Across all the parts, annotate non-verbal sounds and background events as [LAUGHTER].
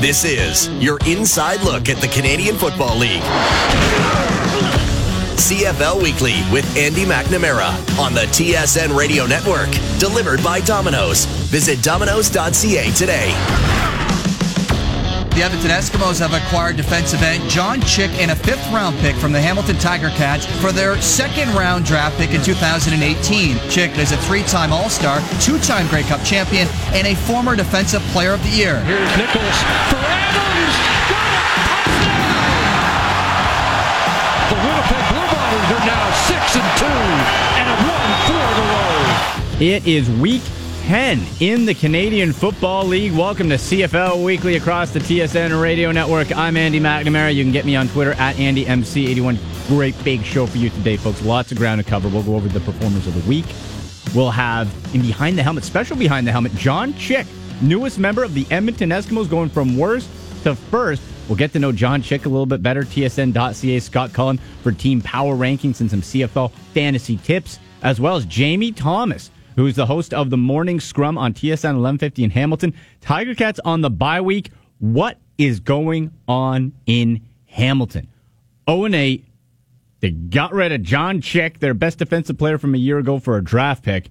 This is your inside look at the Canadian Football League. CFL Weekly with Andy McNamara on the TSN Radio Network. Delivered by Domino's. Visit domino's.ca today. The Edmonton Eskimos have acquired defensive end John Chick and a fifth round pick from the Hamilton Tiger Cats for their second round draft pick in 2018. Chick is a three time All Star, two time Grey Cup champion, and a former Defensive Player of the Year. Here's Nichols for Adams. Got it! Touchdown! The Winnipeg Blue Bombers are now 6 and 2 and have won four in a row. It is week 10 in the Canadian Football League. Welcome to CFL Weekly across the TSN Radio Network. I'm Andy McNamara. You can get me on Twitter at AndyMC81. Great big show for you today, folks. Lots of ground to cover. We'll go over the performers of the week. We'll have in Behind the Helmet, special Behind the Helmet, John Chick, newest member of the Edmonton Eskimos, going from worst to first. We'll get to know John Chick a little bit better. TSN.ca, Scott Cullen for team power rankings and some CFL fantasy tips, as well as Jamie Thomas who's the host of the Morning Scrum on TSN 1150 in Hamilton. Tiger Cats on the bye week. What is going on in Hamilton? 0 and 8. They got rid of John Chick, their best defensive player from a year ago, for a draft pick.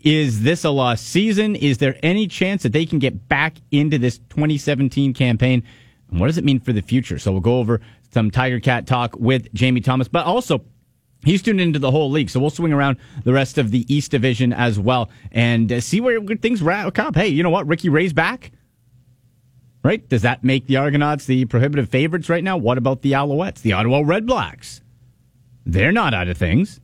Is this a lost season? Is there any chance that they can get back into this 2017 campaign? And what does it mean for the future? So we'll go over some Tiger Cat talk with Jamie Thomas, but also He's tuned into the whole league, so we'll swing around the rest of the East Division as well and uh, see where things wrap up. Hey, you know what? Ricky Ray's back, right? Does that make the Argonauts the prohibitive favorites right now? What about the Alouettes, the Ottawa Red Blacks? They're not out of things.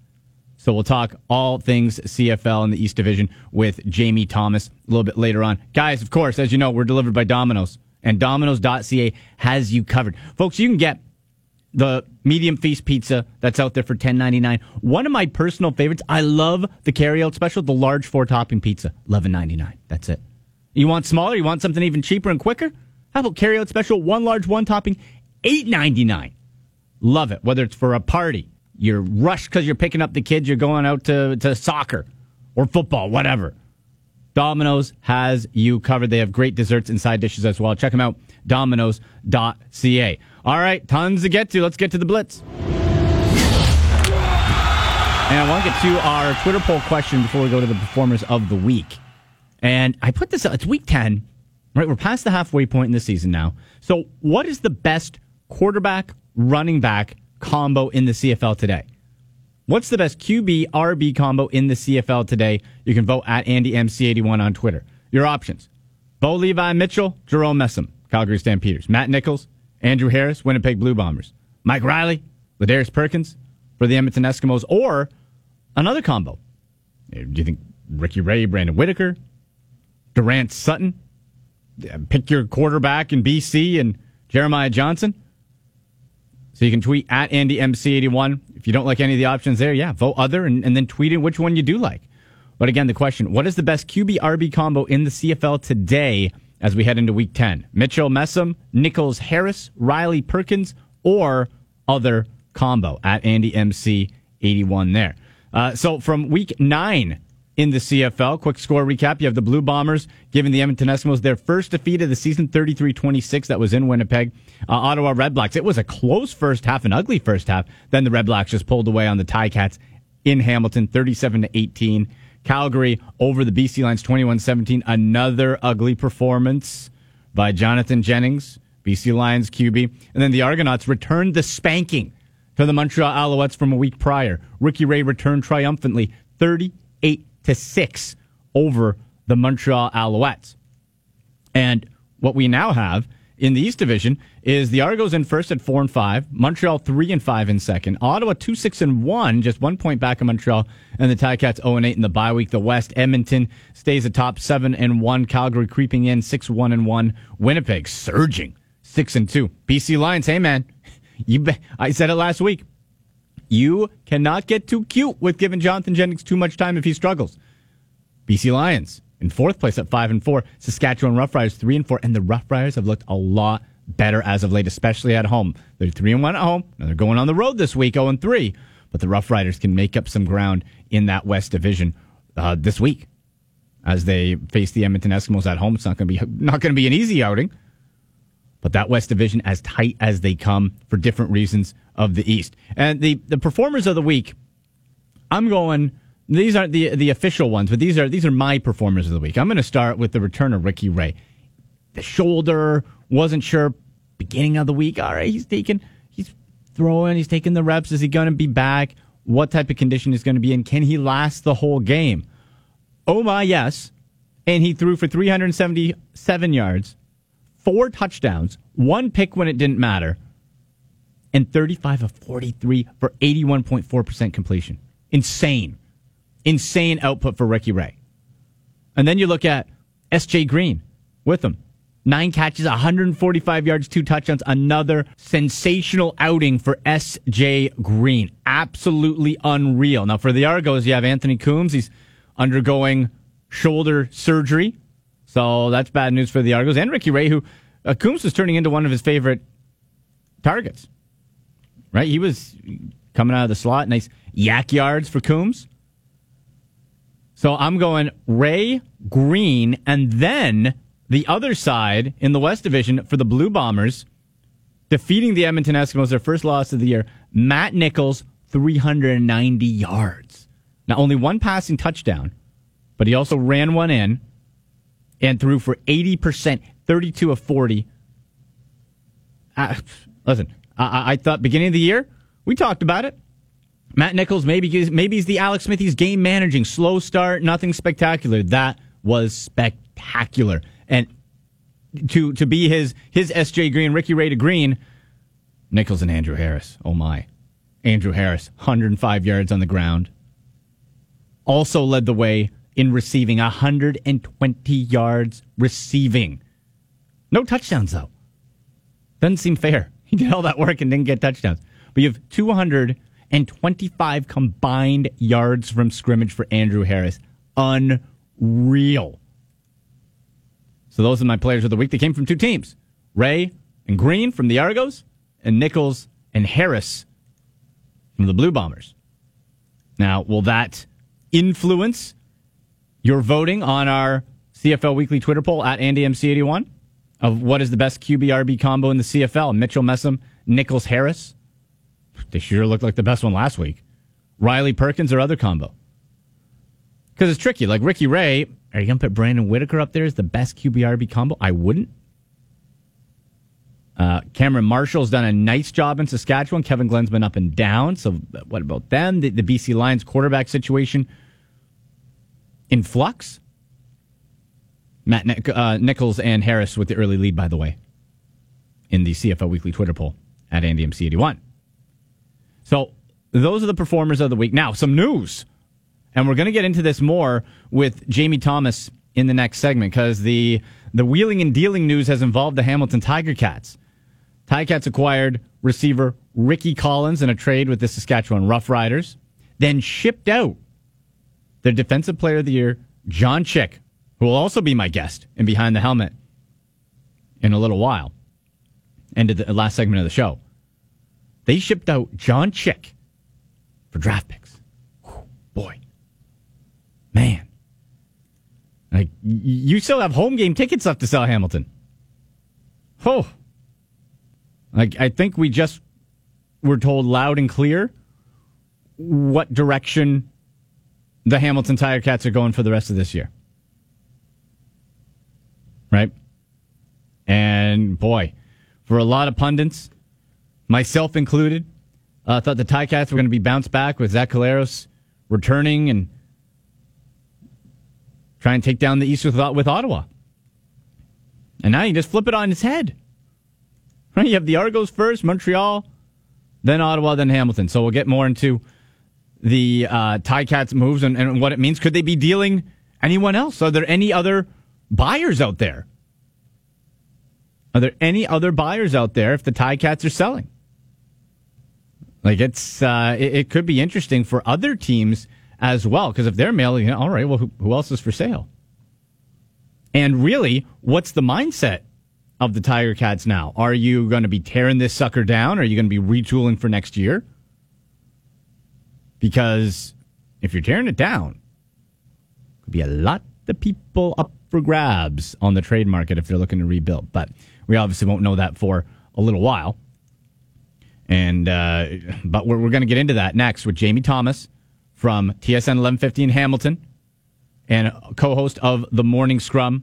So we'll talk all things CFL in the East Division with Jamie Thomas a little bit later on. Guys, of course, as you know, we're delivered by Domino's, and Domino's.ca has you covered. Folks, you can get the medium feast pizza that's out there for ten ninety nine. One of my personal favorites. I love the carryout special, the large four topping pizza, eleven ninety nine. That's it. You want smaller? You want something even cheaper and quicker? How about carryout special, one large, one topping, eight ninety nine. Love it. Whether it's for a party, you're rushed because you're picking up the kids, you're going out to, to soccer or football, whatever. Domino's has you covered. They have great desserts and side dishes as well. Check them out, domino's.ca. All right, tons to get to. Let's get to the Blitz. And I want to get to our Twitter poll question before we go to the performers of the week. And I put this, out, it's week 10, right? We're past the halfway point in the season now. So, what is the best quarterback, running back combo in the CFL today? What's the best QB RB combo in the CFL today? You can vote at AndyMC81 on Twitter. Your options Bo Levi Mitchell, Jerome Messam, Calgary Stampeders, Matt Nichols, Andrew Harris, Winnipeg Blue Bombers. Mike Riley, Ladarius Perkins for the Edmonton Eskimos, or another combo. Do you think Ricky Ray, Brandon Whitaker, Durant Sutton? Pick your quarterback in BC and Jeremiah Johnson. So you can tweet at AndyMC81. If you don't like any of the options there, yeah, vote other and, and then tweet in which one you do like. But again, the question what is the best QB RB combo in the CFL today? As we head into week 10. Mitchell Messam, Nichols Harris, Riley Perkins, or other combo at Andy MC 81 there. Uh, so from week nine in the CFL, quick score recap. You have the Blue Bombers giving the Edmonton Eskimos their first defeat of the season, 33 26. That was in Winnipeg. Uh, Ottawa Red Blacks. It was a close first half, an ugly first half. Then the Red Blacks just pulled away on the Ticats in Hamilton, 37 to 18. Calgary over the BC Lions 21 17. Another ugly performance by Jonathan Jennings, BC Lions QB. And then the Argonauts returned the spanking to the Montreal Alouettes from a week prior. Ricky Ray returned triumphantly 38 to 6 over the Montreal Alouettes. And what we now have in the East Division is the Argos in first at four and five, Montreal three and five in second, Ottawa two six and one, just one point back of Montreal, and the Ticats zero oh and eight in the bye week. The West Edmonton stays atop seven and one, Calgary creeping in six one and one, Winnipeg surging six and two. BC Lions, hey man, [LAUGHS] you be- I said it last week. You cannot get too cute with giving Jonathan Jennings too much time if he struggles. BC Lions in fourth place at five and four. Saskatchewan Roughriders three and four, and the Roughriders have looked a lot better as of late, especially at home. They're three and one at home. Now they're going on the road this week, zero and three. But the Rough Riders can make up some ground in that West Division uh, this week as they face the Edmonton Eskimos at home. It's not going to be not going to be an easy outing. but that West Division as tight as they come for different reasons of the East. And the, the performers of the week, I'm going. These aren't the the official ones, but these are these are my performers of the week. I'm going to start with the return of Ricky Ray. The shoulder wasn't sure beginning of the week. All right, he's taking he's throwing, he's taking the reps. Is he going to be back? What type of condition is going to be in? Can he last the whole game? Oh my, yes. And he threw for 377 yards, four touchdowns, one pick when it didn't matter, and 35 of 43 for 81.4% completion. Insane. Insane output for Ricky Ray. And then you look at SJ Green with him. Nine catches, 145 yards, two touchdowns. Another sensational outing for S.J. Green. Absolutely unreal. Now, for the Argos, you have Anthony Coombs. He's undergoing shoulder surgery. So that's bad news for the Argos. And Ricky Ray, who uh, Coombs was turning into one of his favorite targets. Right? He was coming out of the slot. Nice YAC yards for Coombs. So I'm going Ray, Green, and then the other side in the West Division for the Blue Bombers, defeating the Edmonton Eskimos, their first loss of the year. Matt Nichols, 390 yards. Now, only one passing touchdown, but he also ran one in and threw for 80%, 32 of 40. Uh, listen, I, I thought beginning of the year, we talked about it. Matt Nichols, maybe, maybe he's the Alex Smith. He's game managing. Slow start, nothing spectacular. That was spectacular and to to be his his SJ Green, Ricky Ray to Green, Nichols and Andrew Harris. Oh my, Andrew Harris, 105 yards on the ground. Also led the way in receiving 120 yards receiving. No touchdowns though. Doesn't seem fair. [LAUGHS] He did all that work and didn't get touchdowns. But you have 225 combined yards from scrimmage for Andrew Harris. Unreal. So those are my players of the week. They came from two teams Ray and Green from the Argos, and Nichols and Harris from the Blue Bombers. Now, will that influence your voting on our CFL Weekly Twitter poll at AndyMC81 of what is the best QBRB combo in the CFL? Mitchell Messam, Nichols Harris. They sure looked like the best one last week. Riley Perkins or other combo. Because it's tricky. Like Ricky Ray, are you going to put Brandon Whitaker up there as the best QBRB combo? I wouldn't. Uh, Cameron Marshall's done a nice job in Saskatchewan. Kevin Glenn's been up and down. So, what about them? The, the BC Lions quarterback situation in flux. Matt Nick, uh, Nichols and Harris with the early lead, by the way, in the CFL Weekly Twitter poll at AndyMC81. So, those are the performers of the week. Now, some news. And we're going to get into this more with Jamie Thomas in the next segment because the, the wheeling and dealing news has involved the Hamilton Tiger Cats. Tiger Cats acquired receiver Ricky Collins in a trade with the Saskatchewan Roughriders, then shipped out their defensive player of the year, John Chick, who will also be my guest in Behind the Helmet in a little while, ended the last segment of the show. They shipped out John Chick for draft picks. Whew, boy. Man. Like, you still have home game tickets left to sell, Hamilton. Oh. Like, I think we just were told loud and clear what direction the Hamilton Tiger Cats are going for the rest of this year. Right? And boy, for a lot of pundits, myself included, I uh, thought the Tiger Cats were going to be bounced back with Zach Collaros returning and try and take down the East with, with Ottawa. And now you just flip it on its head. Right? You have the Argos first, Montreal, then Ottawa, then Hamilton. So we'll get more into the uh, Cats moves and, and what it means. Could they be dealing anyone else? Are there any other buyers out there? Are there any other buyers out there if the Ticats are selling? Like it's uh, it, it could be interesting for other teams as well. Because if they're mailing, it, all right, well, who, who else is for sale? And really, what's the mindset of the Tiger Cats now? Are you going to be tearing this sucker down? Are you going to be retooling for next year? Because if you're tearing it down, could be a lot of people up for grabs on the trade market if they're looking to rebuild. But We obviously won't know that for a little while. And uh, but we're, we're going to get into that next with Jamie Thomas from TSN 1150 in Hamilton and co-host of the Morning Scrum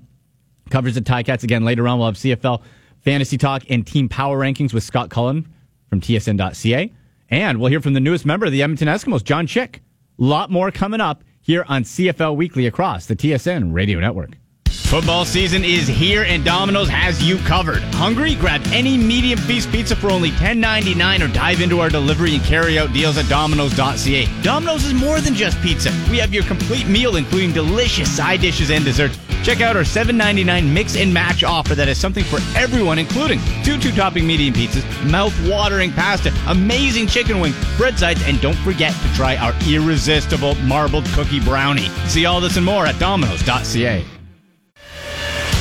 covers the Ticats again later on. We'll have CFL fantasy talk and team power rankings with Scott Cullen from TSN.ca, and we'll hear from the newest member of the Edmonton Eskimos, John Chick. A lot more coming up here on CFL Weekly across the TSN Radio Network. Football season is here and Domino's has you covered. Hungry? Grab any medium feast pizza for only $10.99 or dive into our delivery and carry out deals at Domino's.ca. Domino's is more than just pizza. We have your complete meal, including delicious side dishes and desserts. Check out our $7.99 mix and match offer that has something for everyone, including two two topping medium pizzas, mouth watering pasta, amazing chicken wings, bread sides, and don't forget to try our irresistible marbled cookie brownie. See all this and more at Domino's.ca.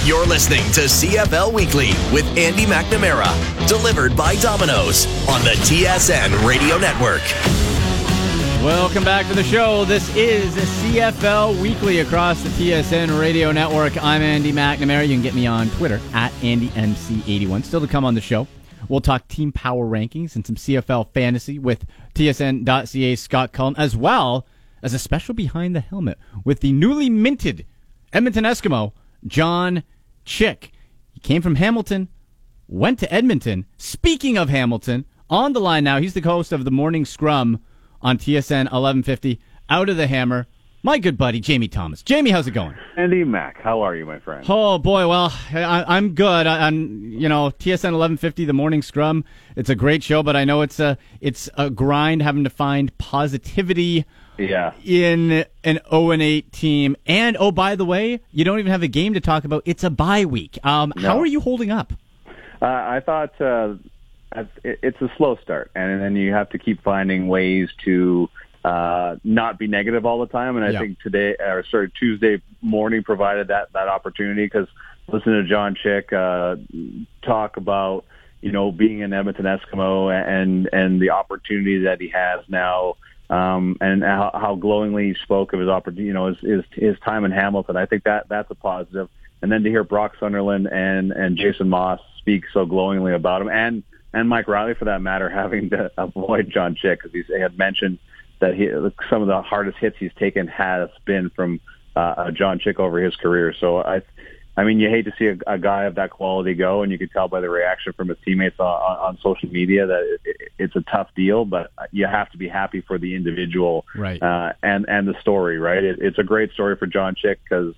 You're listening to CFL Weekly with Andy McNamara, delivered by Domino's on the TSN Radio Network. Welcome back to the show. This is CFL Weekly across the TSN Radio Network. I'm Andy McNamara. You can get me on Twitter at AndyMC81. Still to come on the show, we'll talk team power rankings and some CFL fantasy with TSN.ca Scott Cullen, as well as a special behind the helmet with the newly minted Edmonton Eskimo, John Chick. He came from Hamilton, went to Edmonton. Speaking of Hamilton, on the line now, he's the host of the Morning Scrum on TSN 1150. Out of the hammer, my good buddy Jamie Thomas. Jamie, how's it going? Andy Mac, how are you, my friend? Oh boy, well, I, am good. I, am you know, TSN 1150, the Morning Scrum. It's a great show, but I know it's a it's a grind having to find positivity yeah. in an 0 and 8 team. And oh, by the way, you don't even have a game to talk about. It's a bye week. Um, no. How are you holding up? Uh, I thought uh, it's a slow start, and then you have to keep finding ways to uh, not be negative all the time. And I Yeah. think today, or sorry, Tuesday morning provided that that opportunity because listening to John Chick uh, talk about you know being an Edmonton Eskimo and and the opportunity that he has now. Um, and how, how glowingly he spoke of his opportunity, you know, his, his his time in Hamilton. I think that that's a positive. And then to hear Brock Sunderland and and Jason Maas speak so glowingly about him, and and Mike Riley for that matter, [LAUGHS] having to avoid John Chick because he had mentioned that he some of the hardest hits he's taken has been from uh, John Chick over his career. So I, I mean, you hate to see a, a guy of that quality go, and you can tell by the reaction from his teammates on, on, on social media that it, it, it's a tough deal. But you have to be happy for the individual, Right. Uh, and and the story, right? It, it's a great story for John Chick because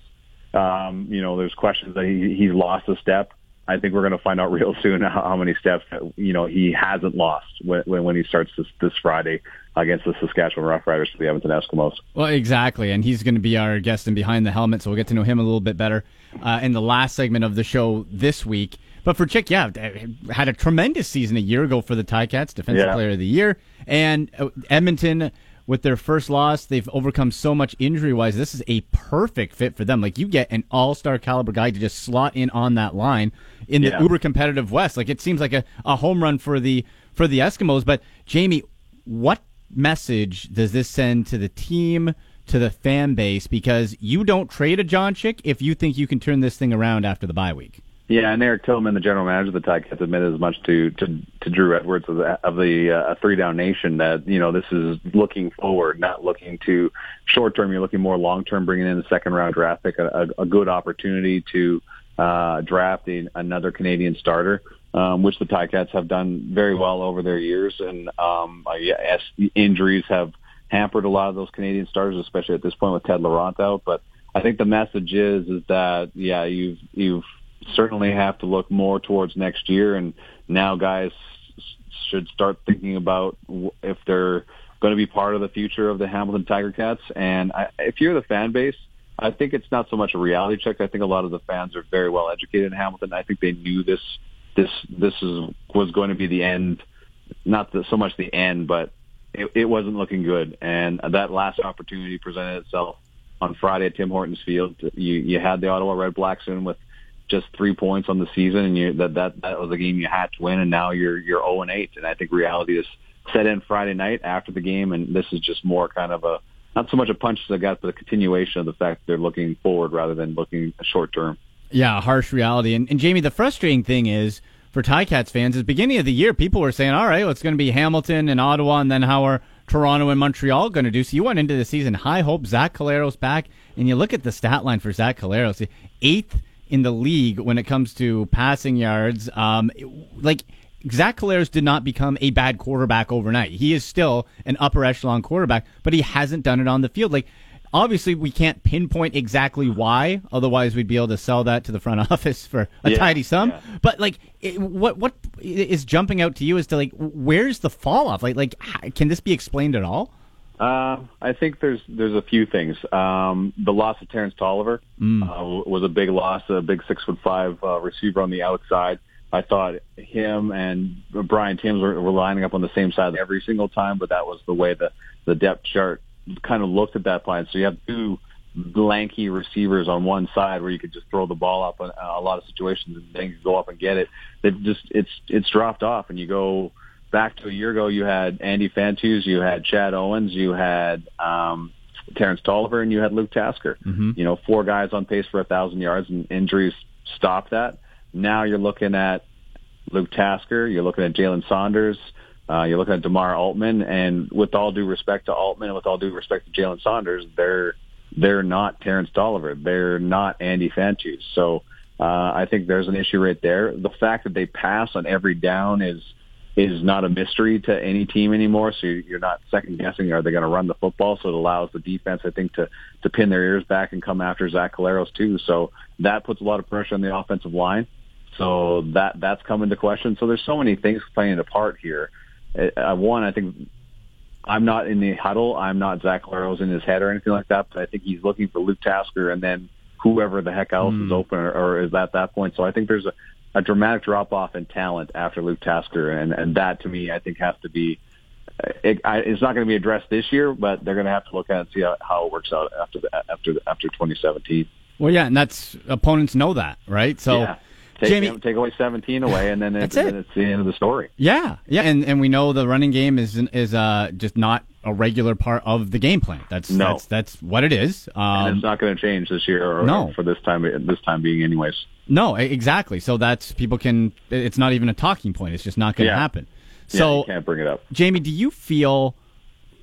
um, you know there's questions that he, he's lost a step. I think we're going to find out [LAUGHS] real soon how, how many steps you know he hasn't lost when when, when he starts this this Friday against the Saskatchewan Roughriders for the Edmonton Eskimos. Well, exactly. And he's going to be our guest in Behind the Helmet, so we'll get to know him a little bit better uh, in the last segment of the show this week. But for Chick, yeah, had a tremendous season a year ago for the Ticats, Defensive Yeah. Player of the Year. And uh, Edmonton, with their first loss, they've overcome so much injury wise. This is a perfect fit for them. Like, you get an all star caliber guy to just slot in on that line in the Yeah. uber competitive West. Like, it seems like a, a home run for the for the Eskimos. But, Jamie, what message does this send to the team, to the fan base? Because you don't trade a John Chick if you think you can turn this thing around after the bye week. Yeah, and Eric Tillman, the general manager of the Ticats, admitted as much to to, to Drew Edwards of the, of the uh, Three Down Nation that you know this is looking forward, not looking to short term. You're looking more long term, bringing in a second round draft pick, a, a, good opportunity to uh, draft another Canadian starter, um, which the Ticats have done very well over their years. And um, injuries have hampered a lot of those Canadian starters, especially at this point with Ted Laurent out. But I think the message is is that yeah, you've you've certainly have to look more towards next year, and now guys should start thinking about if they're going to be part of the future of the Hamilton Tiger Cats. And I, if you're the fan base, I think it's not so much a reality check. I think a lot of the fans are very well educated in Hamilton. I think they knew this this this is was going to be the end, not the, so much the end, but it, it wasn't looking good. And that last opportunity presented itself on Friday at Tim Hortons Field. You you had the Ottawa Red Blacks in with just three points on the season, and you, that that that was a game you had to win, and now you're you're 0 and 8, and I think reality is set in Friday night after the game, and this is just more kind of a not so much a punch to the gut, but a continuation of the fact that they're looking forward rather than looking short term. Yeah, harsh reality. And, and Jamie, the frustrating thing is for Ticats fans is beginning of the year, people were saying, all right, well, it's going to be Hamilton and Ottawa, and then how are Toronto and Montreal going to do? So you went into the season high hope, Zach Collaros back, and you look at the stat line for Zach Collaros, eighth in the league when it comes to passing yards. Um, like Zach Collaros did not become a bad quarterback overnight. He is still an upper echelon quarterback, but he hasn't done it on the field. Like obviously we can't pinpoint exactly why otherwise we'd be able to sell that to the front [LAUGHS] office for a Yeah, tidy sum yeah. but like it, what what is jumping out to you as to like where's the fall off like like can this be explained at all Uh, I think there's there's a few things. Um, the loss of Terrence Toliver uh, was a big loss. A big six foot five uh, receiver on the outside. I thought him and Brian Tyms were, were lining up on the same side every single time, but that was the way the the depth chart kind of looked at that point. So you have two lanky receivers on one side where you could just throw the ball up in a lot of situations and then go up and get it. They've just it's it's dropped off, and you go back to a year ago, you had Andy Fantuz, you had Chad Owens, you had um, Terrence Toliver, and you had Luke Tasker. You know, four guys on pace for a thousand yards, and injuries stopped that. Now you're looking at Luke Tasker, you're looking at Jalen Saunders, uh, you're looking at Demar Altman, and with all due respect to Altman, and with all due respect to Jalen Saunders, they're they're not Terrence Toliver, they're not Andy Fantuz. So uh, I think there's an issue right there. The fact that they pass on every down is is not a mystery to any team anymore. So you're not second guessing are they going to run the football. So it allows the defense, I think, to to pin their ears back and come after Zach Collaros too. So that puts a lot of pressure on the offensive line. So that that's come into question. So there's so many things playing a part here. Uh, one, I think I'm not in the huddle. I'm not Zach Collaros' in his head or anything like that. But I think he's looking for Luke Tasker and then whoever the heck else is open or, or is at that point. So I think there's a, a dramatic drop off in talent after Luke Tasker, and and that to me I think has to be. It, I, it's not going to be addressed this year, but they're going to have to look at it and see how, how it works out after the, after the, after 2017. well yeah and that's opponents know that right so yeah. Take, Jamie take away 17 away, and then, it's, it. then it's the end of the story. Yeah, yeah, and and we know the running game is is uh just not a regular part of the game plan. That's No. that's that's what it is. And Um, it's not going to change this year, or, No. or for this time this time being, anyways. no, exactly. So that's people can. It's not even a talking point. It's just not going to Yeah. happen. Yeah, So you can't bring it up. Jamie, do you feel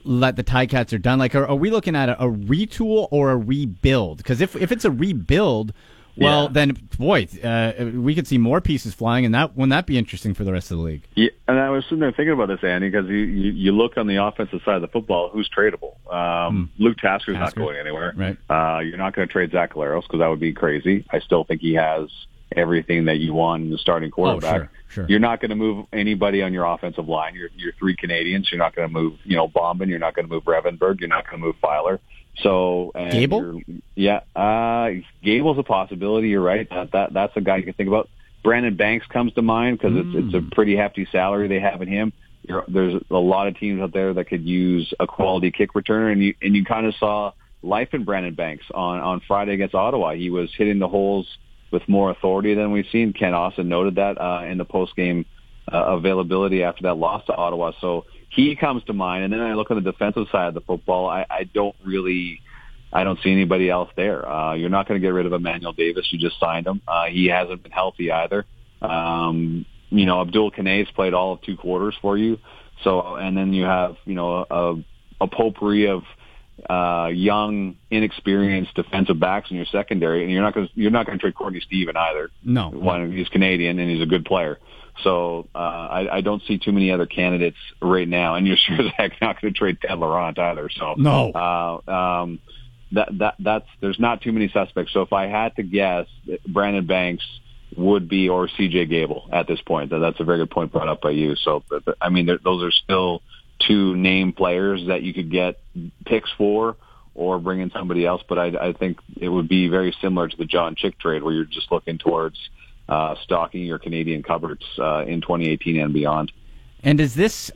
that the Ticats are done? Like, are, are we looking at a, a retool or a rebuild? Because if if it's a rebuild, well, Yeah. then boy, uh, we could see more pieces flying, and that wouldn't that be interesting for the rest of the league? Yeah, and I was sitting there thinking about this, Andy, because you, you you look on the offensive side of the football, who's tradable? Um, Luke Tasker's not going anywhere. Right. Uh, you're not going to trade Zach Collaros because that would be crazy. I still think he has everything that you want in the starting quarterback. Oh, sure, sure. You're not going to move anybody on your offensive line. You're, you're three Canadians. You're not going to move, you know, Bomben. You're not going to move Revenberg. You're not going to move Filer. So, and Gable? Yeah, uh, Gable's a possibility. You're right. That, that that's a guy you can think about. Brandon Banks comes to mind because it's it's a pretty hefty salary they have in him. You're, there's a lot of teams out there that could use a quality kick returner, and you and you kind of saw life in Brandon Banks on on Friday against Ottawa. He was hitting the holes with more authority than we've seen. Kent Austin noted that uh, in the post game uh, availability after that loss to Ottawa. So he comes to mind. And then I look on the defensive side of the football. I, I don't really, I don't see anybody else there. Uh, you're not going to get rid of Emmanuel Davis. You just signed him. Uh, he hasn't been healthy either. Um, you know, Abdul Kanneh's played all of two quarters for you. So, and then you have, you know, a, a potpourri of, uh, young, inexperienced defensive backs in your secondary, and you're not going to you're not going to trade Courtney Stephen either. No. one he's Canadian and he's a good player. So uh, I, I don't see too many other candidates right now, and you're [LAUGHS] sure as heck not going to trade Ted Laurent either. So No. uh, um, that that that's there's not too many suspects. So if I had to guess, Brandon Banks would be or CJ Gable at this point. That's a very good point brought up by you. So I mean, there, those are still two name players that you could get picks for or bring in somebody else. But I, I think it would be very similar to the John Chick trade where you're just looking towards stocking your Canadian cupboards uh, in 2018 and beyond. And is this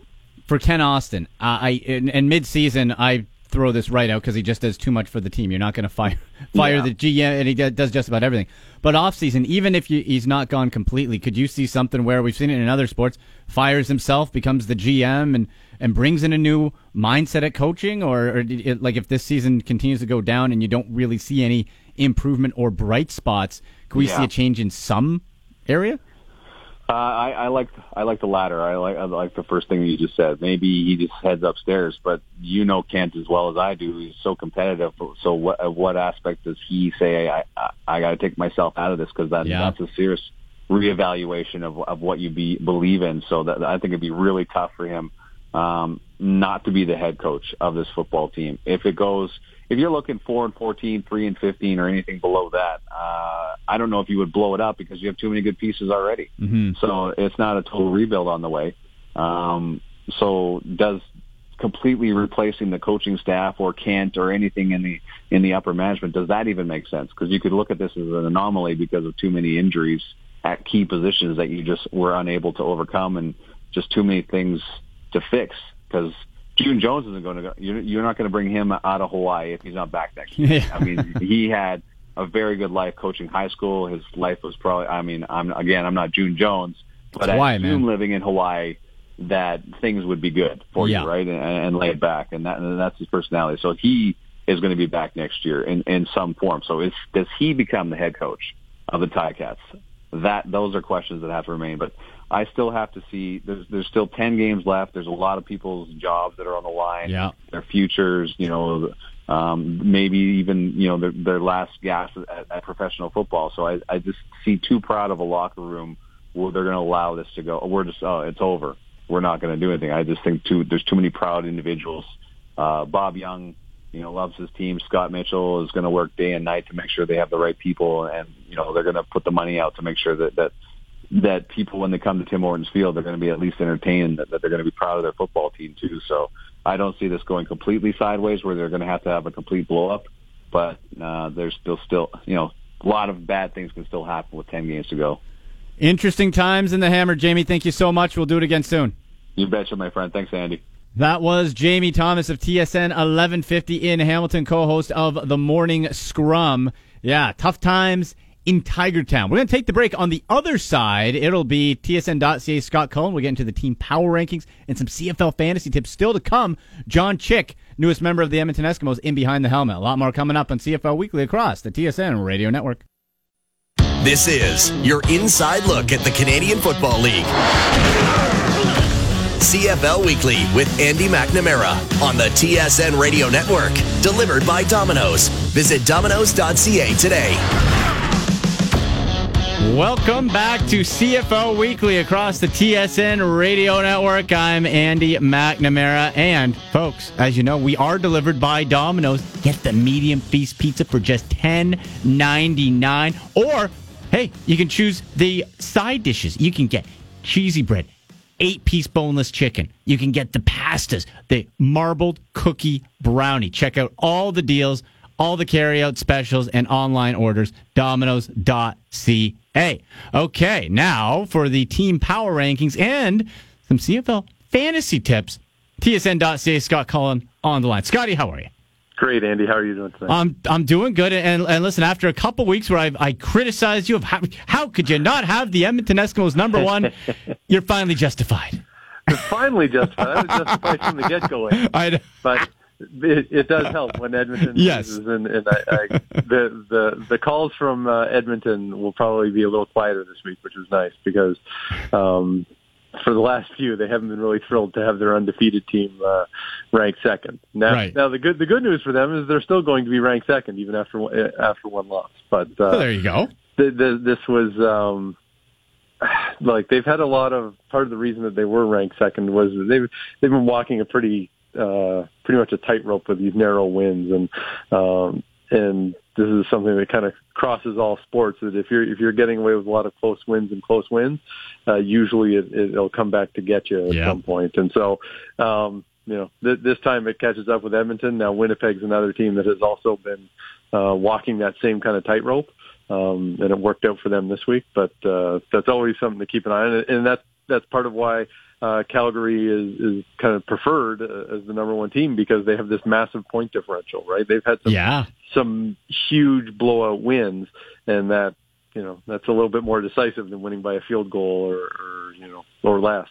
for Kent Austin? Uh, I in, in mid-season, I throw this right out because he just does too much for the team. You're not going to fire [LAUGHS] fire Yeah. the GM, and he does just about everything. But off-season, even if you, he's not gone completely, could you see something where we've seen it in other sports? Fires himself, becomes the GM, and and brings in a new mindset at coaching, or, or it, like if this season continues to go down and you don't really see any improvement or bright spots, Can we Yeah. see a change in some area? Uh, I, I like I like the latter. I like I like the first thing you just said. Maybe he just heads upstairs, but you know Kent as well as I do. He's so competitive. So what what aspect does he say? I I, I got to take myself out of this because that Yeah. that's a serious reevaluation of of what you be believe in. So that I think it'd be really tough for him um, not to be the head coach of this football team. If it goes, if you're looking four and 14, three and 15 or anything below that, uh, I don't know if you would blow it up because you have too many good pieces already. Mm-hmm. So it's not a total rebuild on the way. Um, so does completely replacing the coaching staff or Kent or anything in the in the upper management does that even make sense? Because you could look at this as an anomaly because of too many injuries at key positions that you just were unable to overcome and just too many things to fix. Because June Jones isn't going to go. You're, you're not going to bring him out of Hawaii if he's not back next year. I mean, he had a very good life coaching high school. His life was probably. I mean, I'm again, I'm not June Jones, but It's I Hawaii, assume man. living in Hawaii that things would be good for Yeah. you, right? And, and laid back, and that and that's his personality. So he is going to be back next year in in some form. So is does he become the head coach of the Ticats? That those are questions that have to remain. But I still have to see. There's there's still ten games left. There's a lot of people's jobs that are on the line. Yeah. Their futures. You know, um, maybe even you know their, their last gas at, at professional football. So I I just see too proud of a locker room where they're going to allow this to go. We're just oh it's over. We're not going to do anything. I just think too there's too many proud individuals. Uh, Bob Young, you know, loves his team. Scott Mitchell is going to work day and night to make sure they have the right people, and you know they're going to put the money out to make sure that that that people when they come to Tim Hortons Field they're going to be at least entertained that, that they're going to be proud of their football team too. So I don't see this going completely sideways where they're going to have to have a complete blow up, but uh, there's still still you know a lot of bad things can still happen with ten games to go. Interesting times in the hammer, Jamie. Thank you so much. We'll do it again soon. You betcha, my friend. Thanks, Andy. That was Jamie Thomas of TSN 1150 in Hamilton, co-host of the Morning Scrum. Yeah, tough times in Tiger Town. We're going to take the break. On the other side, it'll be TSN.ca Scott Cullen. We'll get into the team power rankings and some CFL fantasy tips still to come. John Chick, newest member of the Edmonton Eskimos, in behind the helmet. A lot more coming up on CFL Weekly across the TSN Radio Network. This is your inside look at the Canadian Football League. CFL Weekly with Andy McNamara on the TSN Radio Network. Delivered by Domino's. Visit domino's.ca today. Welcome back to CFL Weekly across the TSN Radio Network. I'm Andy McNamara. And, folks, as you know, we are delivered by Domino's. Get the medium feast pizza for just $10.99. Or, hey, you can choose the side dishes. You can get cheesy bread, eight piece boneless chicken. You can get the pastas, the marbled cookie brownie. Check out all the deals, all the carryout specials, and online orders. Domino's.ca. Okay, now for the team power rankings and some CFL fantasy tips. TSN.ca, Scott Cullen on the line. Scotty, how are you? Great, Andy. How are you doing tonight? I'm I'm doing good, and and listen. After a couple weeks where I I criticized you of how how could you not have the Edmonton Eskimos number one, [LAUGHS] you're finally justified. You're finally justified. I was justified from the get go, [LAUGHS] but it, it does help when Edmonton [LAUGHS] Yes. loses, and, and I, I, the the the calls from uh, Edmonton will probably be a little quieter this week, which is nice because um, for the last few they haven't been really thrilled to have their undefeated team uh, ranked second. Now, Right. now the good the good news for them is they're still going to be ranked second even after one- uh, after one loss. But uh, so there you go. th- th- this was um [SIGHS] like they've had a lot of part of the reason that they were ranked second was they've they've been walking a pretty uh pretty much a tightrope with these narrow wins and um and this is something that kind of crosses all sports that if you're if you're getting away with a lot of close wins and close wins uh usually it, it'll come back to get you at Yeah. some point. and so um you know th- this time it catches up with Edmonton now Winnipeg's another team that has also been uh walking that same kind of tightrope um, and it worked out for them this week. But uh, that's always something to keep an eye on, and that's that's part of why uh, Calgary is is kind of preferred uh, as the number one team because they have this massive point differential, right? They've had some Yeah. some huge blowout wins, and that you know that's a little bit more decisive than winning by a field goal or, or you know or less.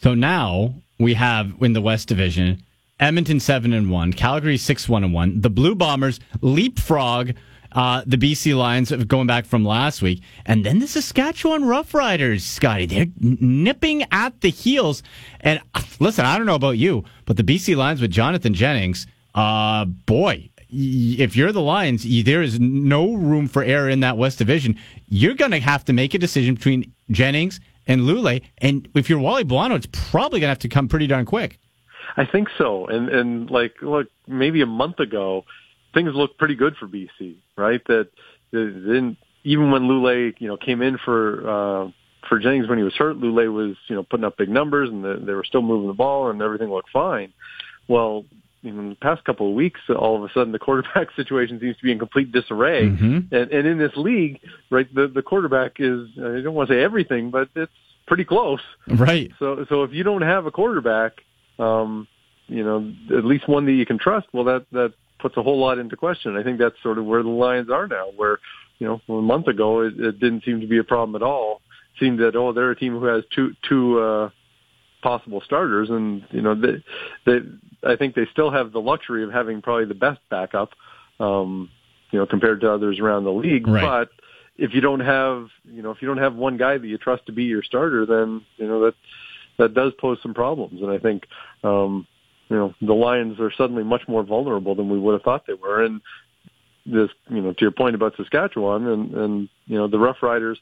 So now we have in the West Division Edmonton seven and one, Calgary six one and one. The Blue Bombers leapfrog uh, the BC Lions going back from last week, and then the Saskatchewan Roughriders, Scotty. They're nipping at the heels. And uh, listen, I don't know about you, but the BC Lions with Jonathan Jennings, uh, boy, if you're the Lions, there is no room for error in that West Division. You're going to have to make a decision between Jennings and Lulay, and if you're Wally Buono, it's probably going to have to come pretty darn quick. I think so. And and like look, maybe a month ago, things looked pretty good for BC, right? That then even when Lulay, you know, came in for uh, for Jennings when he was hurt, Lulay was you know putting up big numbers and the, they were still moving the ball and everything looked fine. Well, in the past couple of weeks, all of a sudden the quarterback [LAUGHS] situation seems to be in complete disarray. Mm-hmm. And, and in this league, right, the, the quarterback is, I don't want to say everything, but it's pretty close. Right. So, so if you don't have a quarterback, um, you know, at least one that you can trust, well, that, that puts a whole lot into question. I think that's sort of where the Lions are now, where, you know, a month ago it, it didn't seem to be a problem at all. It seemed that, oh, they're a team who has two, two, uh, possible starters and, you know, they, they, I think they still have the luxury of having probably the best backup, um, you know, compared to others around the league. Right. But if you don't have, you know, if you don't have one guy that you trust to be your starter, then you know that that does pose some problems. And I think, um, you know, the Lions are suddenly much more vulnerable than we would have thought they were. And this, you know, to your point about Saskatchewan and and you know the Rough Riders,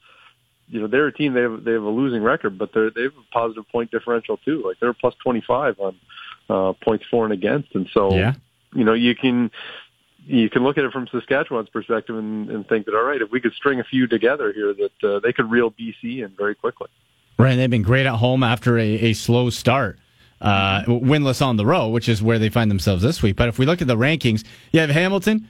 you know, they're a team they have they have a losing record, but they're they have a positive point differential too. Like they're plus twenty five on uh, points for and against, and so yeah. you know you can you can look at it from Saskatchewan's perspective and, and think that all right, if we could string a few together here, that uh, they could reel BC in very quickly. Right, they've been great at home after a, a slow start. Uh, winless on the road, which is where they find themselves this week. But if we look at the rankings, you have Hamilton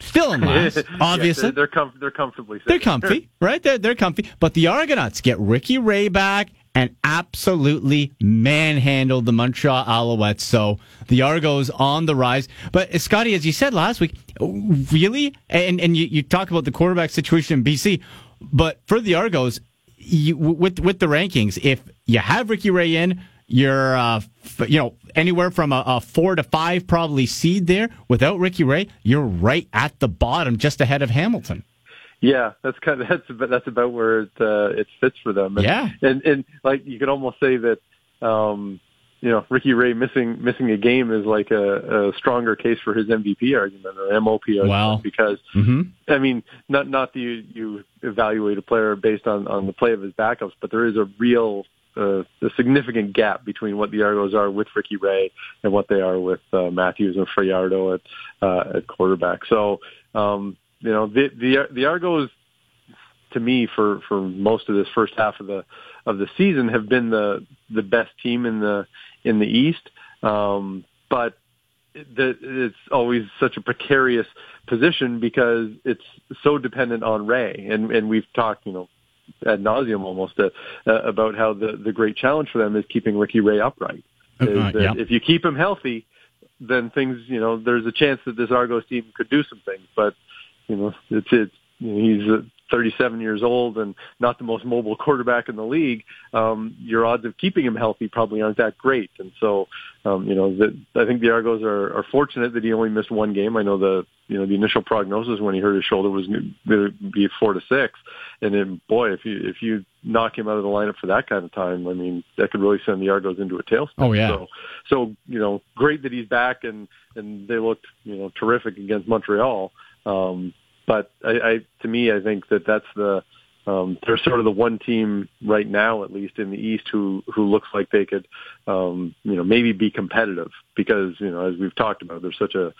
still in last, [LAUGHS] obviously. they're, com- they're comfortably. They're comfy, [LAUGHS] right? They're they're comfy. But the Argonauts get Ricky Ray back and absolutely manhandled the Montreal Alouettes. So the Argos on the rise. But uh, Scotty, as you said last week, really, and and you, you talk about the quarterback situation in BC, but for the Argos, you, with with the rankings, if you have Ricky Ray in, you're uh, you know anywhere from a, a, four to five probably seed there. Without Ricky Ray, you're right at the bottom, just ahead of Hamilton. Yeah, that's kind of [LAUGHS] that's about, that's about where it uh, it fits for them. And, yeah, and and like you could almost say that um, you know Ricky Ray missing missing a game is like a, a stronger case for his MVP argument or MOP argument wow. because mm-hmm. I mean not not that you, you evaluate a player based on on the play of his backups, but there is a real uh, a significant gap between what the Argos are with Ricky Ray and what they are with uh, Matthews and Fajardo at uh, at quarterback. So um, you know, the the the Argos to me for for most of this first half of the of the season have been the the best team in the in the East. Um, but it's always such a precarious position because it's so dependent on Ray, and and we've talked, you know, ad nauseum almost uh, uh, about how the the great challenge for them is keeping Ricky Ray upright. Uh, yeah. If you keep him healthy, then things, you know, there's a chance that this Argos team could do some things, but you know, it's it's you know, he's uh, 37 years old and not the most mobile [LAUGHS] quarterback in the league. Um, your odds of keeping him healthy probably aren't that great, and so um, you know, the, I think the Argos are, are fortunate that he only missed one game. I know the you know the initial prognosis when he hurt his shoulder was going to be four to six, and then boy, if you if you knock him out of the lineup for that kind of time, I mean that could really send the Argos into a tailspin. Oh yeah. So, so you know, great that he's back and and they looked you know terrific against Montreal. Um, but I, I, to me, I think that that's the um, they're sort of the one team right now, at least in the East, who who looks like they could, um, you know, maybe be competitive because you know, as we've talked about, there's such a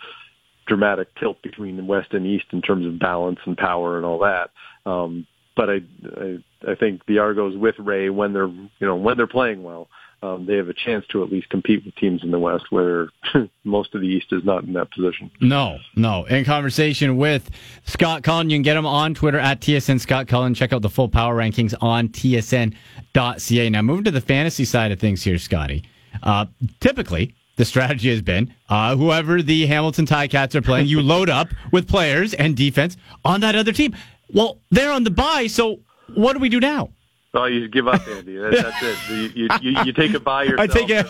dramatic tilt between the West and East in terms of balance and power and all that. Um, but I, I I think the Argos with Ray when they're you know when they're playing well um, they have a chance to at least compete with teams in the West, where [LAUGHS] most of the East is not in that position. No, no. In conversation with Scott Cullen, you can get him on Twitter at TSN Scott Cullen. Check out the full power rankings on TSN.ca. Now, moving to the fantasy side of things here, Scotty. Uh, typically, the strategy has been uh, whoever the Hamilton Ticats are playing, you load up with players and defense on that other team. Well, they're on the bye, so what do we do now? Oh, you give up, Andy. That, [LAUGHS] that's it. You, you, you, take it by yourself. I take it.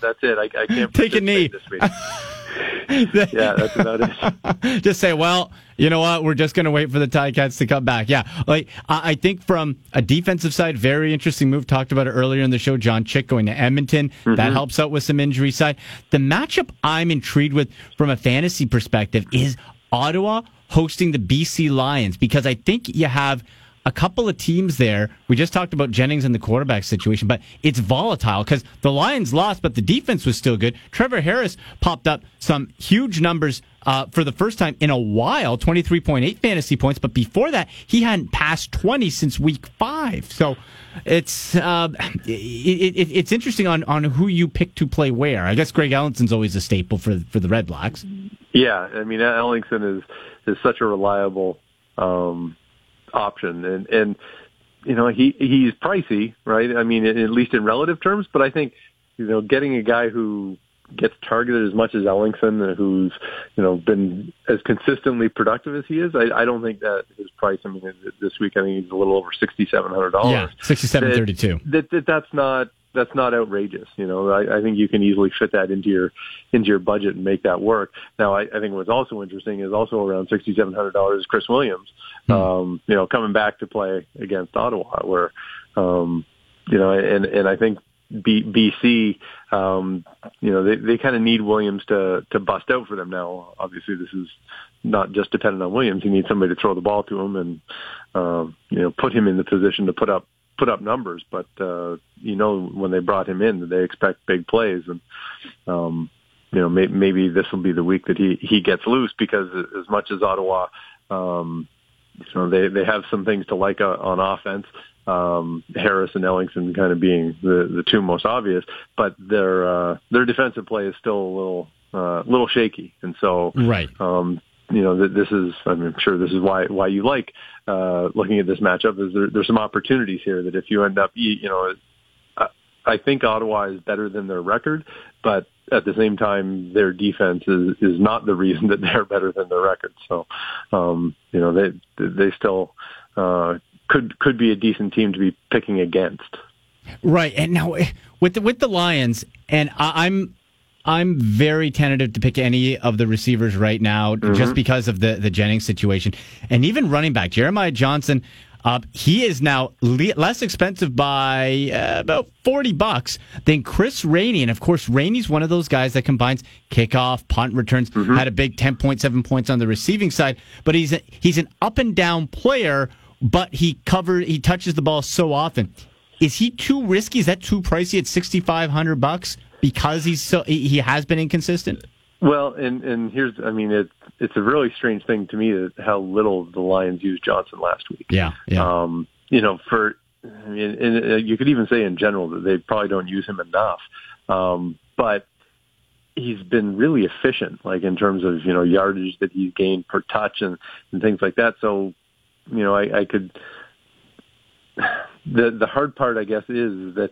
That's it. I, I can't take a knee [LAUGHS] yeah, that's about it. [LAUGHS] just say, well, you know what? We're just going to wait for the Ticats to come back. Yeah, like I I think from a defensive side, very interesting move. Talked about it earlier in the show. John Chick going to Edmonton that mm-hmm. helps out with some injury side. The matchup I'm intrigued with from a fantasy perspective is Ottawa hosting the BC Lions because I think you have a couple of teams there. We just talked about Jennings and the quarterback situation, but it's volatile because the Lions lost, but the defense was still good. Trevor Harris popped up some huge numbers uh, for the first time in a while 23.8 fantasy points, but before that, he hadn't passed 20 since week five. So it's uh, it, it, it's interesting on, on who you pick to play where. I guess Greg Ellingson's always a staple for, for the Red Blacks. Yeah, I mean, Ellingson is is such a reliable um, option, and and you know he he's pricey, right? I mean, at least in relative terms, but I think you know getting a guy who gets targeted as much as Ellingson, who's you know been as consistently productive as he is, I, I don't think that his price. I mean, this week I think he's a little over sixty seven hundred dollars. Yeah, sixty seven thirty two. That, that that's not that's not outrageous. You know, I, I think you can easily fit that into your into your budget and make that work. Now, I, I think what's also interesting is also around sixty seven hundred dollars. Chris Williams, um, you know, coming back to play against Ottawa, where um, you know, and and I think B, BC, um, you know, they they kind of need Williams to to bust out for them now. Obviously, this is not just dependent on Williams. You need somebody to throw the ball to him and um, you know put him in the position to put up put up numbers. But uh, you know, when they brought him in, they expect big plays, and um, you know, may, maybe this will be the week that he he gets loose because as much as Ottawa. Um, you know, they they have some things to like uh, on offense. Um, Harris and Ellingson kind of being the the two most obvious, but their uh, their defensive play is still a little uh, a little shaky, and so Right. um, you know, th- this is, I'm sure this is why, why you like, uh, looking at this matchup is there, there's some opportunities here that if you end up, you, know, I, I think Ottawa is better than their record, but at the same time, their defense is, is not the reason [LAUGHS] that they're better than their record. So, um, you know, they, they still, uh, could, could be a decent team to be picking against. Right, and now with the, with the Lions, and I, I'm I'm very tentative to pick any of the receivers right now, just because of the the Jennings situation, and even running back Jeremiah Johnson. Uh, he is now le- less expensive by uh, about 40 bucks than Chris Rainey. And of course, Rainey's one of those guys that combines kickoff, punt returns, had a big 10.7 points on the receiving side, but he's a, he's an up and down player, but he cover he touches the ball so often. Is he too risky? Is that too pricey at 6500 bucks because he's so he has been inconsistent? Well, and and here's, I mean, it's it's a really strange thing to me that how little the Lions used Johnson last week. Yeah, yeah. Um, you know, for I mean, and uh, you could even say in general that they probably don't use him enough. Um, but he's been really efficient, like in terms of you know yardage that he's gained per touch and and things like that. So, you know, I, I could. [SIGHS] The the hard part, I guess, is that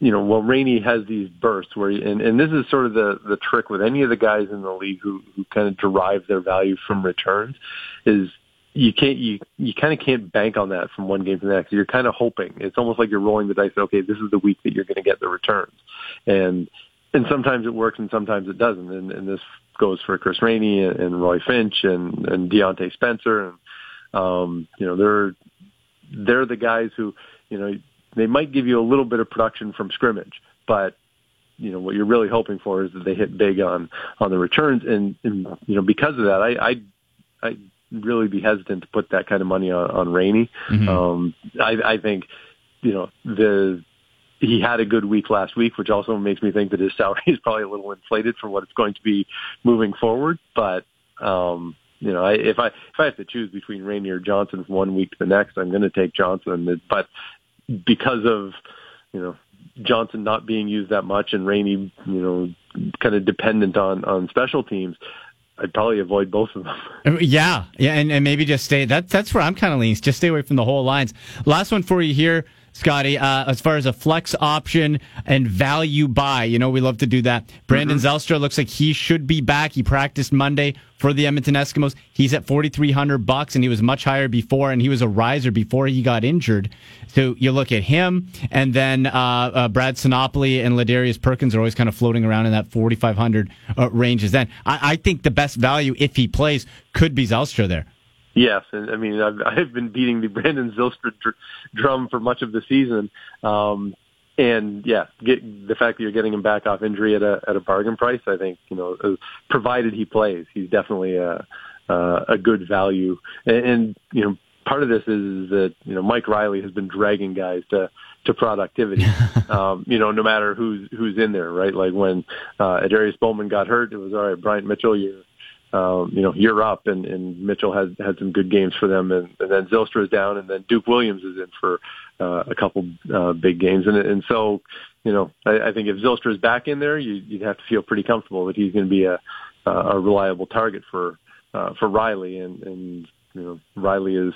you know, well, Rainey has these bursts where, he, and, and this is sort of the, the trick with any of the guys in the league who, who kind of derive their value from returns is you can't, you, you kind of can't bank on that from one game to the next. You're kind of hoping. It's almost like you're rolling the dice. Okay, this is the week that you're going to get the returns. And, and sometimes it works and sometimes it doesn't. And, and this goes for Chris Rainey and, and Roy Finch and, and Diontae Spencer. And, um, you know, they're, they're the guys who, you know, they might give you a little bit of production from scrimmage, but you know what you're really hoping for is that they hit big on on the returns, and, and you know because of that, I I I really be hesitant to put that kind of money on, on Rainey. Um, I, I think you know the he had a good week last week, which also makes me think that his salary [LAUGHS] is probably a little inflated for what it's going to be moving forward. But um, you know, I, if I if I have to choose between Rainey or Johnson from one week to the next, I'm going to take Johnson. But because of you know Johnson not being used that much and Rainey, you know, kind of dependent on on special teams, I'd probably avoid both of them. [LAUGHS] Yeah, yeah, and, and maybe just stay. That that's where I'm kind of leaning. Just stay away from the whole Lions. Last one for you here. Scotty, uh, as far as a flex option and value buy. You know, we love to do that. Brandon mm-hmm. Zylstra looks like he should be back. He practiced Monday for the Edmonton Eskimos. He's at 4300 bucks and he was much higher before and he was a riser before he got injured. So you look at him and then uh, uh, Brad Sinopoli and Ladarius Perkins are always kind of floating around in that 4500 uh, ranges then. I, I think the best value if he plays could be Zylstra there. Yes, and I mean I've, [LAUGHS] I've been beating the Brandon Zylstra dr- drum for much of the season, um, and yeah, get, the fact that you're getting him back off injury at a at a bargain price, I think you know, uh, provided he plays, he's definitely a a, a good value, and, and you know part of this is that you know Mike Reilly has been dragging guys to to productivity. [LAUGHS] um, you know, no matter who's who's in there, right? Like when uh, Adarius Bowman got hurt, it was all right. Bryant Mitchell, you're um, you know, you're up, and, and Mitchell has had some good games for them, and, and then Zylstra is down, and then Duke Williams is in for uh, a couple uh, big games, and and so, you know, I, I think if Zylstra is back in there, you, you'd have to feel pretty comfortable that he's going to be a a reliable target for uh, for Reilly, and and you know, Reilly is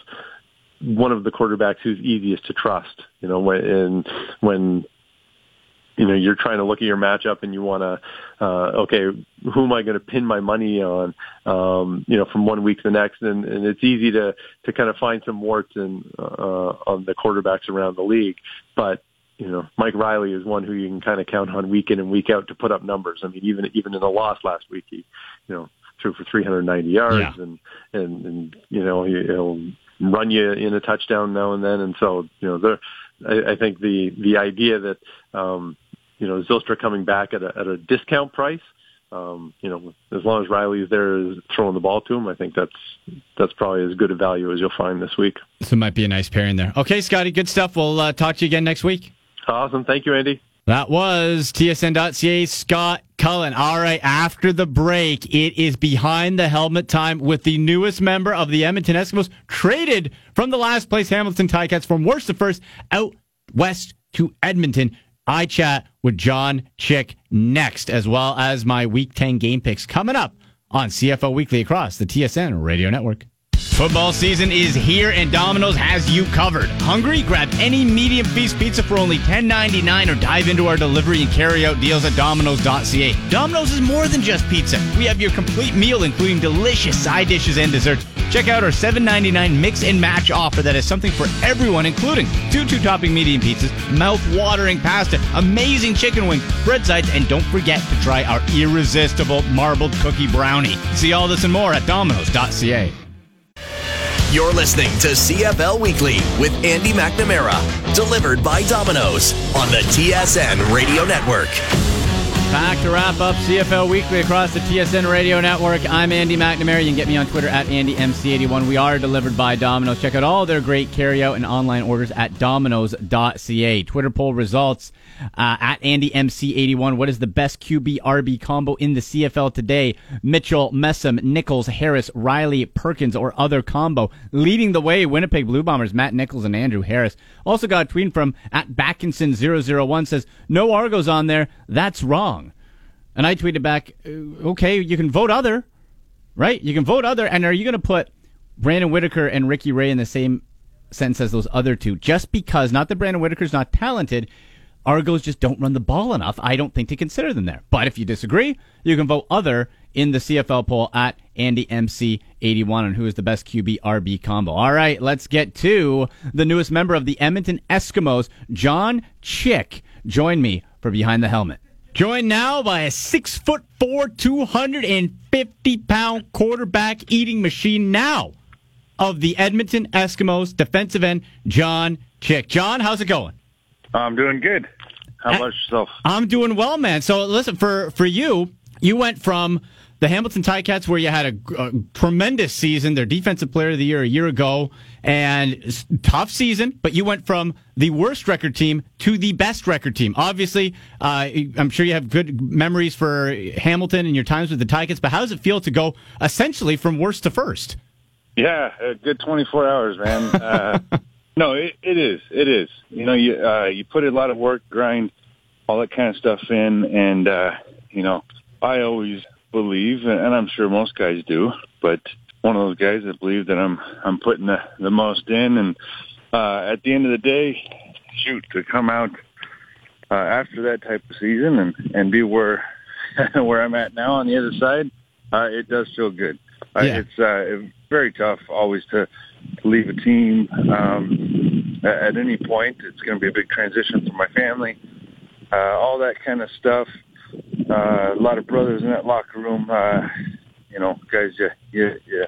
one of the quarterbacks who's easiest to trust. You know, when and when you know you're trying to look at your matchup and you want to uh okay who am i going to pin my money on um you know from one week to the next? And and it's easy to to kind of find some warts in uh on the quarterbacks around the league. But you know Mike Reilly is one who you can kind of count on week in and week out to put up numbers. I mean even even in the loss last week he you know threw for 390 yards yeah. and and and you know he, he'll run you in a touchdown now and then. And so you know there I, I think the the idea that um you know, Zylstra coming back at a, at a discount price. Um, you know, as long as Reilly's there throwing the ball to him, I think that's that's probably as good a value as you'll find this week. So it might be a nice pairing there. Okay, Scotty, good stuff. We'll uh, talk to you again next week. Awesome. Thank you, Andy. That was TSN.ca Scott Cullen. All right, after the break, it is behind the helmet time with the newest member of the Edmonton Eskimos, traded from the last place Hamilton Ticats from worst to first out west to Edmonton. I chat with John Chick next, as well as my Week 10 game picks coming up on CFL Weekly across the TSN radio network. Football season is here and Domino's has you covered. Hungry? Grab any medium feast pizza for only $10.99 or dive into our delivery and carry out deals at Domino's.ca. Domino's is more than just pizza. We have your complete meal, including delicious side dishes and desserts. Check out our $7.99 mix and match offer that has something for everyone, including two two topping medium pizzas, mouth watering pasta, amazing chicken wings, bread sides, and don't forget to try our irresistible marbled cookie brownie. See all this and more at Domino's.ca. You're listening to CFL Weekly with Andy McNamara, delivered by Domino's on the TSN Radio Network. Back to wrap up CFL Weekly across the TSN Radio Network. I'm Andy McNamara. You can get me on Twitter at AndyMC81. We are delivered by Domino's. Check out all their great carryout and online orders at Domino's.ca. Twitter poll results uh, at AndyMC81. What is the best QB RB combo in the CFL today? Mitchell, Messam, Nichols, Harris, Reilly, Perkins, or other combo. Leading the way, Winnipeg Blue Bombers, Matt Nichols and Andrew Harris. Also got a tweet from at Backinson001 says, no Argos on there. That's wrong. And I tweeted back, uh, okay, you can vote other, right? You can vote other. And are you going to put Brandon Whitaker and Ricky Ray in the same sentence as those other two? Just because, not that Brandon Whitaker's not talented, Argos just don't run the ball enough, I don't think, to consider them there. But if you disagree, you can vote other in the CFL poll at AndyMC81 on who is the best QB RB combo. All right, let's get to the newest member of the Edmonton Eskimos, John Chick. Join me for Behind the Helmet. Joined now by a six foot four, 250 pound quarterback eating machine now of the Edmonton Eskimos defensive end, John Chick. John, how's it going? I'm doing good. How about yourself? I'm doing well, man. So listen, for, for you, you went from the Hamilton Ticats, where you had a, a, tremendous season, their defensive player of the year a year ago, and tough season, but you went from the worst record team to the best record team. Obviously, uh, I'm sure you have good memories for Hamilton and your times with the Ticats, but how does it feel to go essentially from worst to first? Yeah, a good 24 hours, man. [LAUGHS] Uh, no, it, it is. It is. You know, you uh, you put a lot of work, grind, all that kind of stuff in, and uh, you know, I always believe, and I'm sure most guys do, but one of those guys that believe that I'm I'm putting the, the most in, and uh, at the end of the day, shoot to come out uh, after that type of season and and be where [LAUGHS] where I'm at now on the other side, uh, it does feel good. Uh, Yeah. It's uh, very tough always to, leave a team um, at, at any point. It's going to be a big transition for my family, uh, all that kind of stuff. Uh, a lot of brothers in that locker room. Uh, you know, guys, you you, you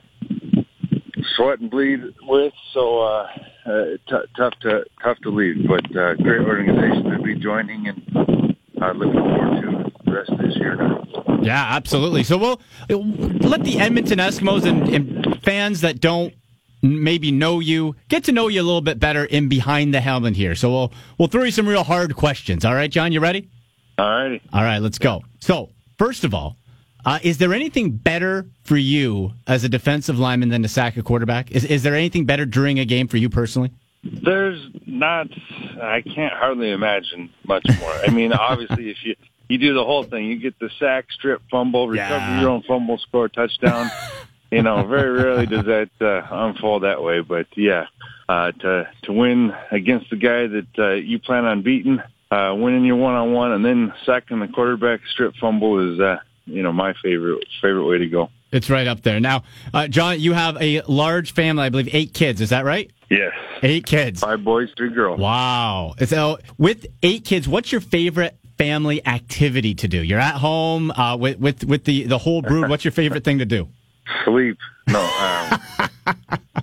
sweat and bleed with. So uh, uh, t- tough to tough to leave, but uh, great organization to be joining, and uh, looking forward to the rest of this year now. Yeah, absolutely. So we'll let the Edmonton Eskimos and, and fans that don't maybe know you get to know you a little bit better in behind the helmet here. So we'll we'll throw you some real hard questions. All right, John, you ready? All righty. All right, let's go. So first of all, uh, is there anything better for you as a defensive lineman than to sack a quarterback? Is is there anything better during a game for you personally? There's not. I can't hardly imagine much more. I mean, [LAUGHS] obviously, if you you do the whole thing, you get the sack, strip, fumble, recover Yeah. your own fumble, score a touchdown. you know, very rarely does [LAUGHS] that uh, unfold that way. But yeah, uh, to to win against the guy that uh, you plan on beating, uh, winning your one on one, and then sacking the quarterback, strip fumble is uh, you know my favorite favorite way to go. It's right up there. Now, uh, John, you have a large family. I believe eight kids. Is that right? Yes, Eight kids. five boys, three girls. Wow. So, with eight kids, what's your favorite family activity to do? You're at home uh, with with with the the whole brood. What's your favorite thing to do? [LAUGHS] Sleep. No. Um, [LAUGHS]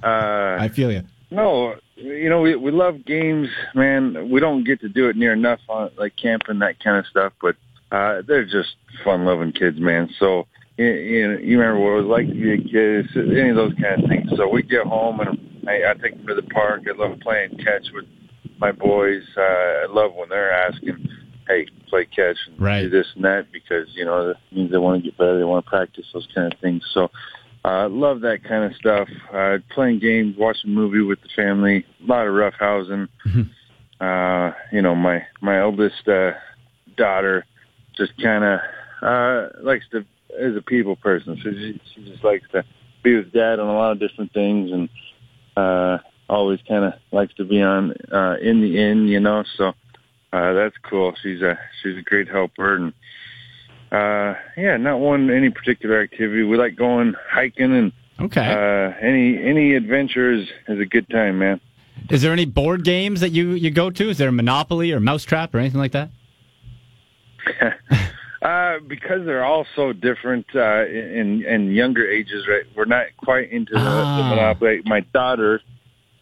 uh, I feel you. No, you know we we love games, man. We don't get to do it near enough on like camping that kind of stuff, but uh, they're just fun-loving kids, man. So you, you, know, you remember what it was like to be a kid, any of those kind of things. So we get home and I, I take them to the park. I love playing catch with my boys. Uh, I love when they're asking, "Hey, play catch and Right. do this and that," because you know that means they want to get better. They want to practice those kind of things. So. Uh, love that kind of stuff. Uh, playing games, watching a movie with the family, a lot of roughhousing. uh, you know, my my eldest uh, daughter just kind of uh, likes to is a people person, so she, she just likes to be with dad on a lot of different things, and uh, always kind of likes to be on uh, in the inn, you know. So uh, that's cool. She's a she's a great helper, and uh, yeah, not one any particular activity. We like going hiking and Okay. uh, any any adventure is, is a good time, man. Is there any board games that you you go to? Is there a Monopoly or Mousetrap or anything like that? [LAUGHS] Uh, because they're all so different uh, in in younger ages, right? We're not quite into the, the Ah. Monopoly. My daughter,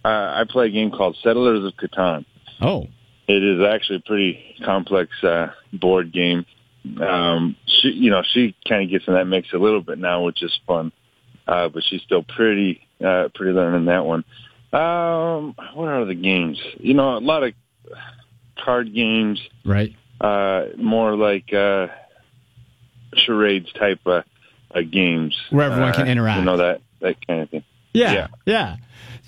uh, I play a game called Settlers of Catan. Oh, It is actually a pretty complex uh, board game. Um, she, you know, she kind of gets in that mix a little bit now, which is fun. Uh, but she's still pretty, uh, pretty learning that one. Um, what are the games? You know, a lot of card games, right. uh, more like uh, charades type of uh, games, Where everyone Uh, can interact. You know that that kind of thing. Yeah, Yeah. yeah.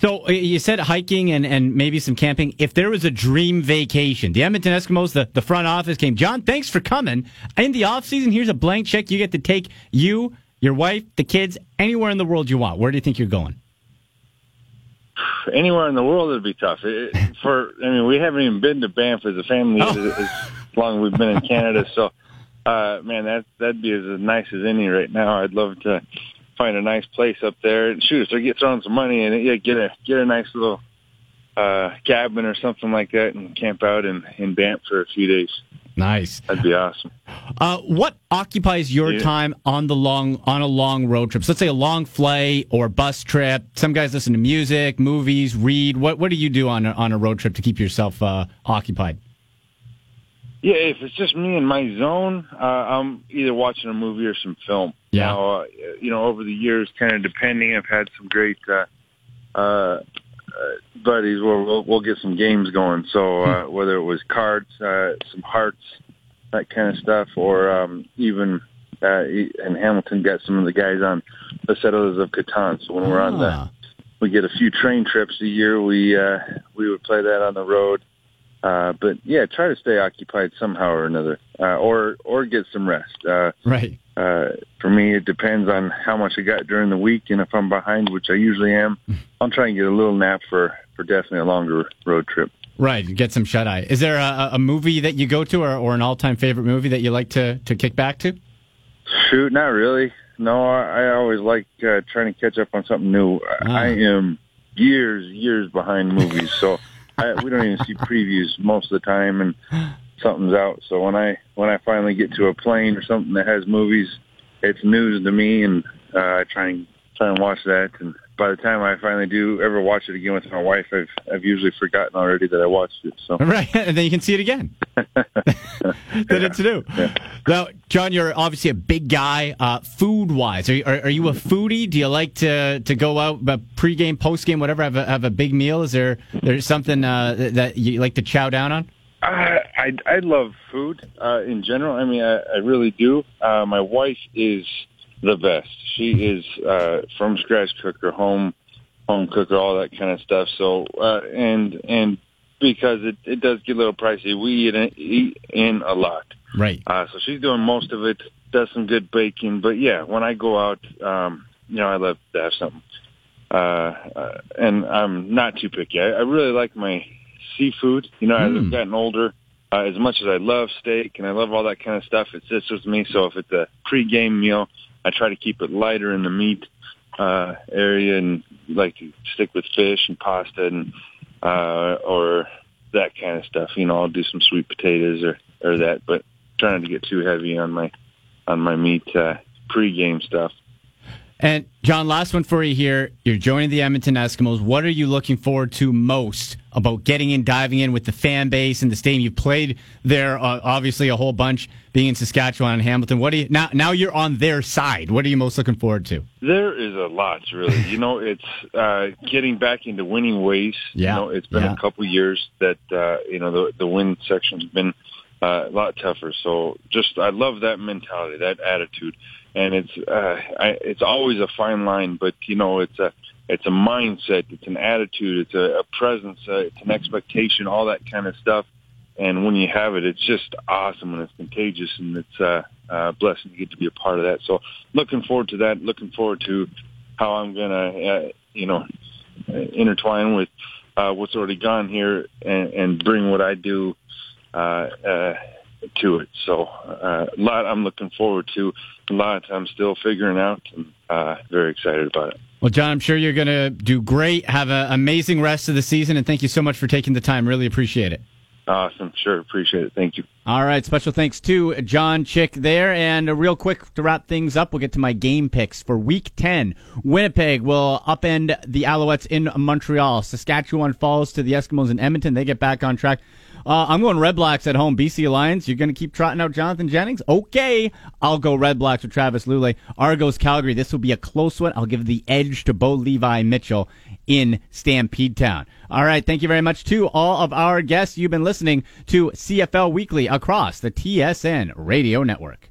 So uh, you said hiking and, and maybe some camping. If there was a dream vacation, the Edmonton Eskimos, the, the front office came, John, thanks for coming. In the off season, here's a blank check. You get to take you, your wife, the kids, anywhere in the world you want. Where do you think you're going? anywhere in the world it'd be tough. It, [LAUGHS] for I mean, we haven't even been to Banff as a family Oh. as, as long as we've been in Canada. So, uh, man, that that'd be as nice as any right now. I'd love to find a nice place up there and shoot. So get throwing some money and yeah, get a get a nice little uh, cabin or something like that and camp out in in Banff for a few days. Nice. That'd be awesome. Uh, what occupies your Yeah. time on the long on a long road trip? So let's say a long flight or bus trip. Some guys listen to music, movies, read. What what do you do on a, on a road trip to keep yourself uh, occupied? Yeah, if it's just me in my zone, uh, I'm either watching a movie or some film. Yeah. Now, uh, you know, over the years, kind of depending, I've had some great uh, uh, uh, buddies where we'll, we'll get some games going. So uh, whether it was cards, uh, some hearts, that kind of stuff, or um, even uh, in Hamilton, got some of the guys on the Settlers of Catan. So when we're on the Ah. we get a few train trips a year. We uh, we would play that on the road. Uh, but yeah, try to stay occupied somehow or another, uh, or or get some rest. Uh, Right. Uh, for me, it depends on how much I got during the week, and if I'm behind, which I usually am, I'll try and get a little nap for for definitely a longer road trip. Right, get some shut eye. Is there a, a movie that you go to, or, or an all time favorite movie that you like to to kick back to? Shoot, not really. No, I, I always like uh, trying to catch up on something new. Ah. I am years, years behind movies, so I, we don't even see previews most of the time, and something's out. So when I when I finally get to a plane or something that has movies, it's news to me, and uh, I try and try and watch that. And by the time I finally do ever watch it again with my wife, I've I've usually forgotten already that I watched it. So [LAUGHS] Right, and then you can see it again. [LAUGHS] that it's new. Now, John, you're obviously a big guy. Uh, food wise, are, you- are, are you a foodie? Do you like to, to go out, but pregame, postgame, whatever, have a, have a big meal? Is there there's something uh, that you like to chow down on? I I, I love food uh, in general. I mean, I, I really do. Uh, my wife is the best. She is uh, from scratch cooker, home home cooker, all that kind of stuff. So uh, and and because it it does get a little pricey, we eat in, eat in a lot. Right. Uh, so she's doing most of it. Does some good baking, but yeah, when I go out, um, you know, I love to have something. Uh, uh, and I'm not too picky. I, I really like my seafood. You know, as Mm. I've gotten older, uh, as much as I love steak and I love all that kind of stuff, it sits with me. So if it's a pre-game meal, I try to keep it lighter in the meat uh, area and like to stick with fish and pasta and uh, or that kind of stuff. You know, I'll do some sweet potatoes or or that, but trying to get too heavy on my on my meat uh, pre-game stuff. And John, last one for you here. You're joining the Edmonton Eskimos. What are you looking forward to most about getting in, diving in with the fan base and the stadium? You've played there, uh, obviously, a whole bunch, being in Saskatchewan and Hamilton. What do you now? Now you're on their side. What are you most looking forward to? There is a lot, really. [LAUGHS] You know, it's uh, getting back into winning ways. Yeah, You know, it's been yeah. a couple years that uh, you know the the win section's been uh, a lot tougher. So just I love that mentality, that attitude, and it's uh, I, it's always a fine line, but you know, it's a it's a mindset, it's an attitude, it's a, a presence, uh, it's an expectation, all that kind of stuff. And when you have it, it's just awesome and it's contagious and it's uh, uh, blessing to get to be a part of that. So looking forward to that. Looking forward to how I'm gonna, uh, you know, intertwine with uh, what's already gone here and, and bring what I do uh, uh, to it. So uh, a lot I'm looking forward to. A lot I'm still figuring out, and uh, very excited about it. Well, John, I'm sure you're going to do great. Have an amazing rest of the season, and thank you so much for taking the time. Really appreciate it. Awesome, sure, appreciate it. Thank you. All right, special thanks to John Chick there. And real quick to wrap things up, we'll get to my game picks for Week 10. Winnipeg will upend the Alouettes in Montreal. Saskatchewan falls to the Eskimos in Edmonton. They get back on track. Uh, I'm going Red Blacks at home. BC Lions, you're going to keep trotting out Jonathan Jennings? Okay. I'll go Red Blacks with Travis Lulay. Argos Calgary, this will be a close one. I'll give the edge to Bo Levi Mitchell in Stampede Town. All right. Thank you very much to all of our guests. You've been listening to CFL Weekly across the TSN Radio Network.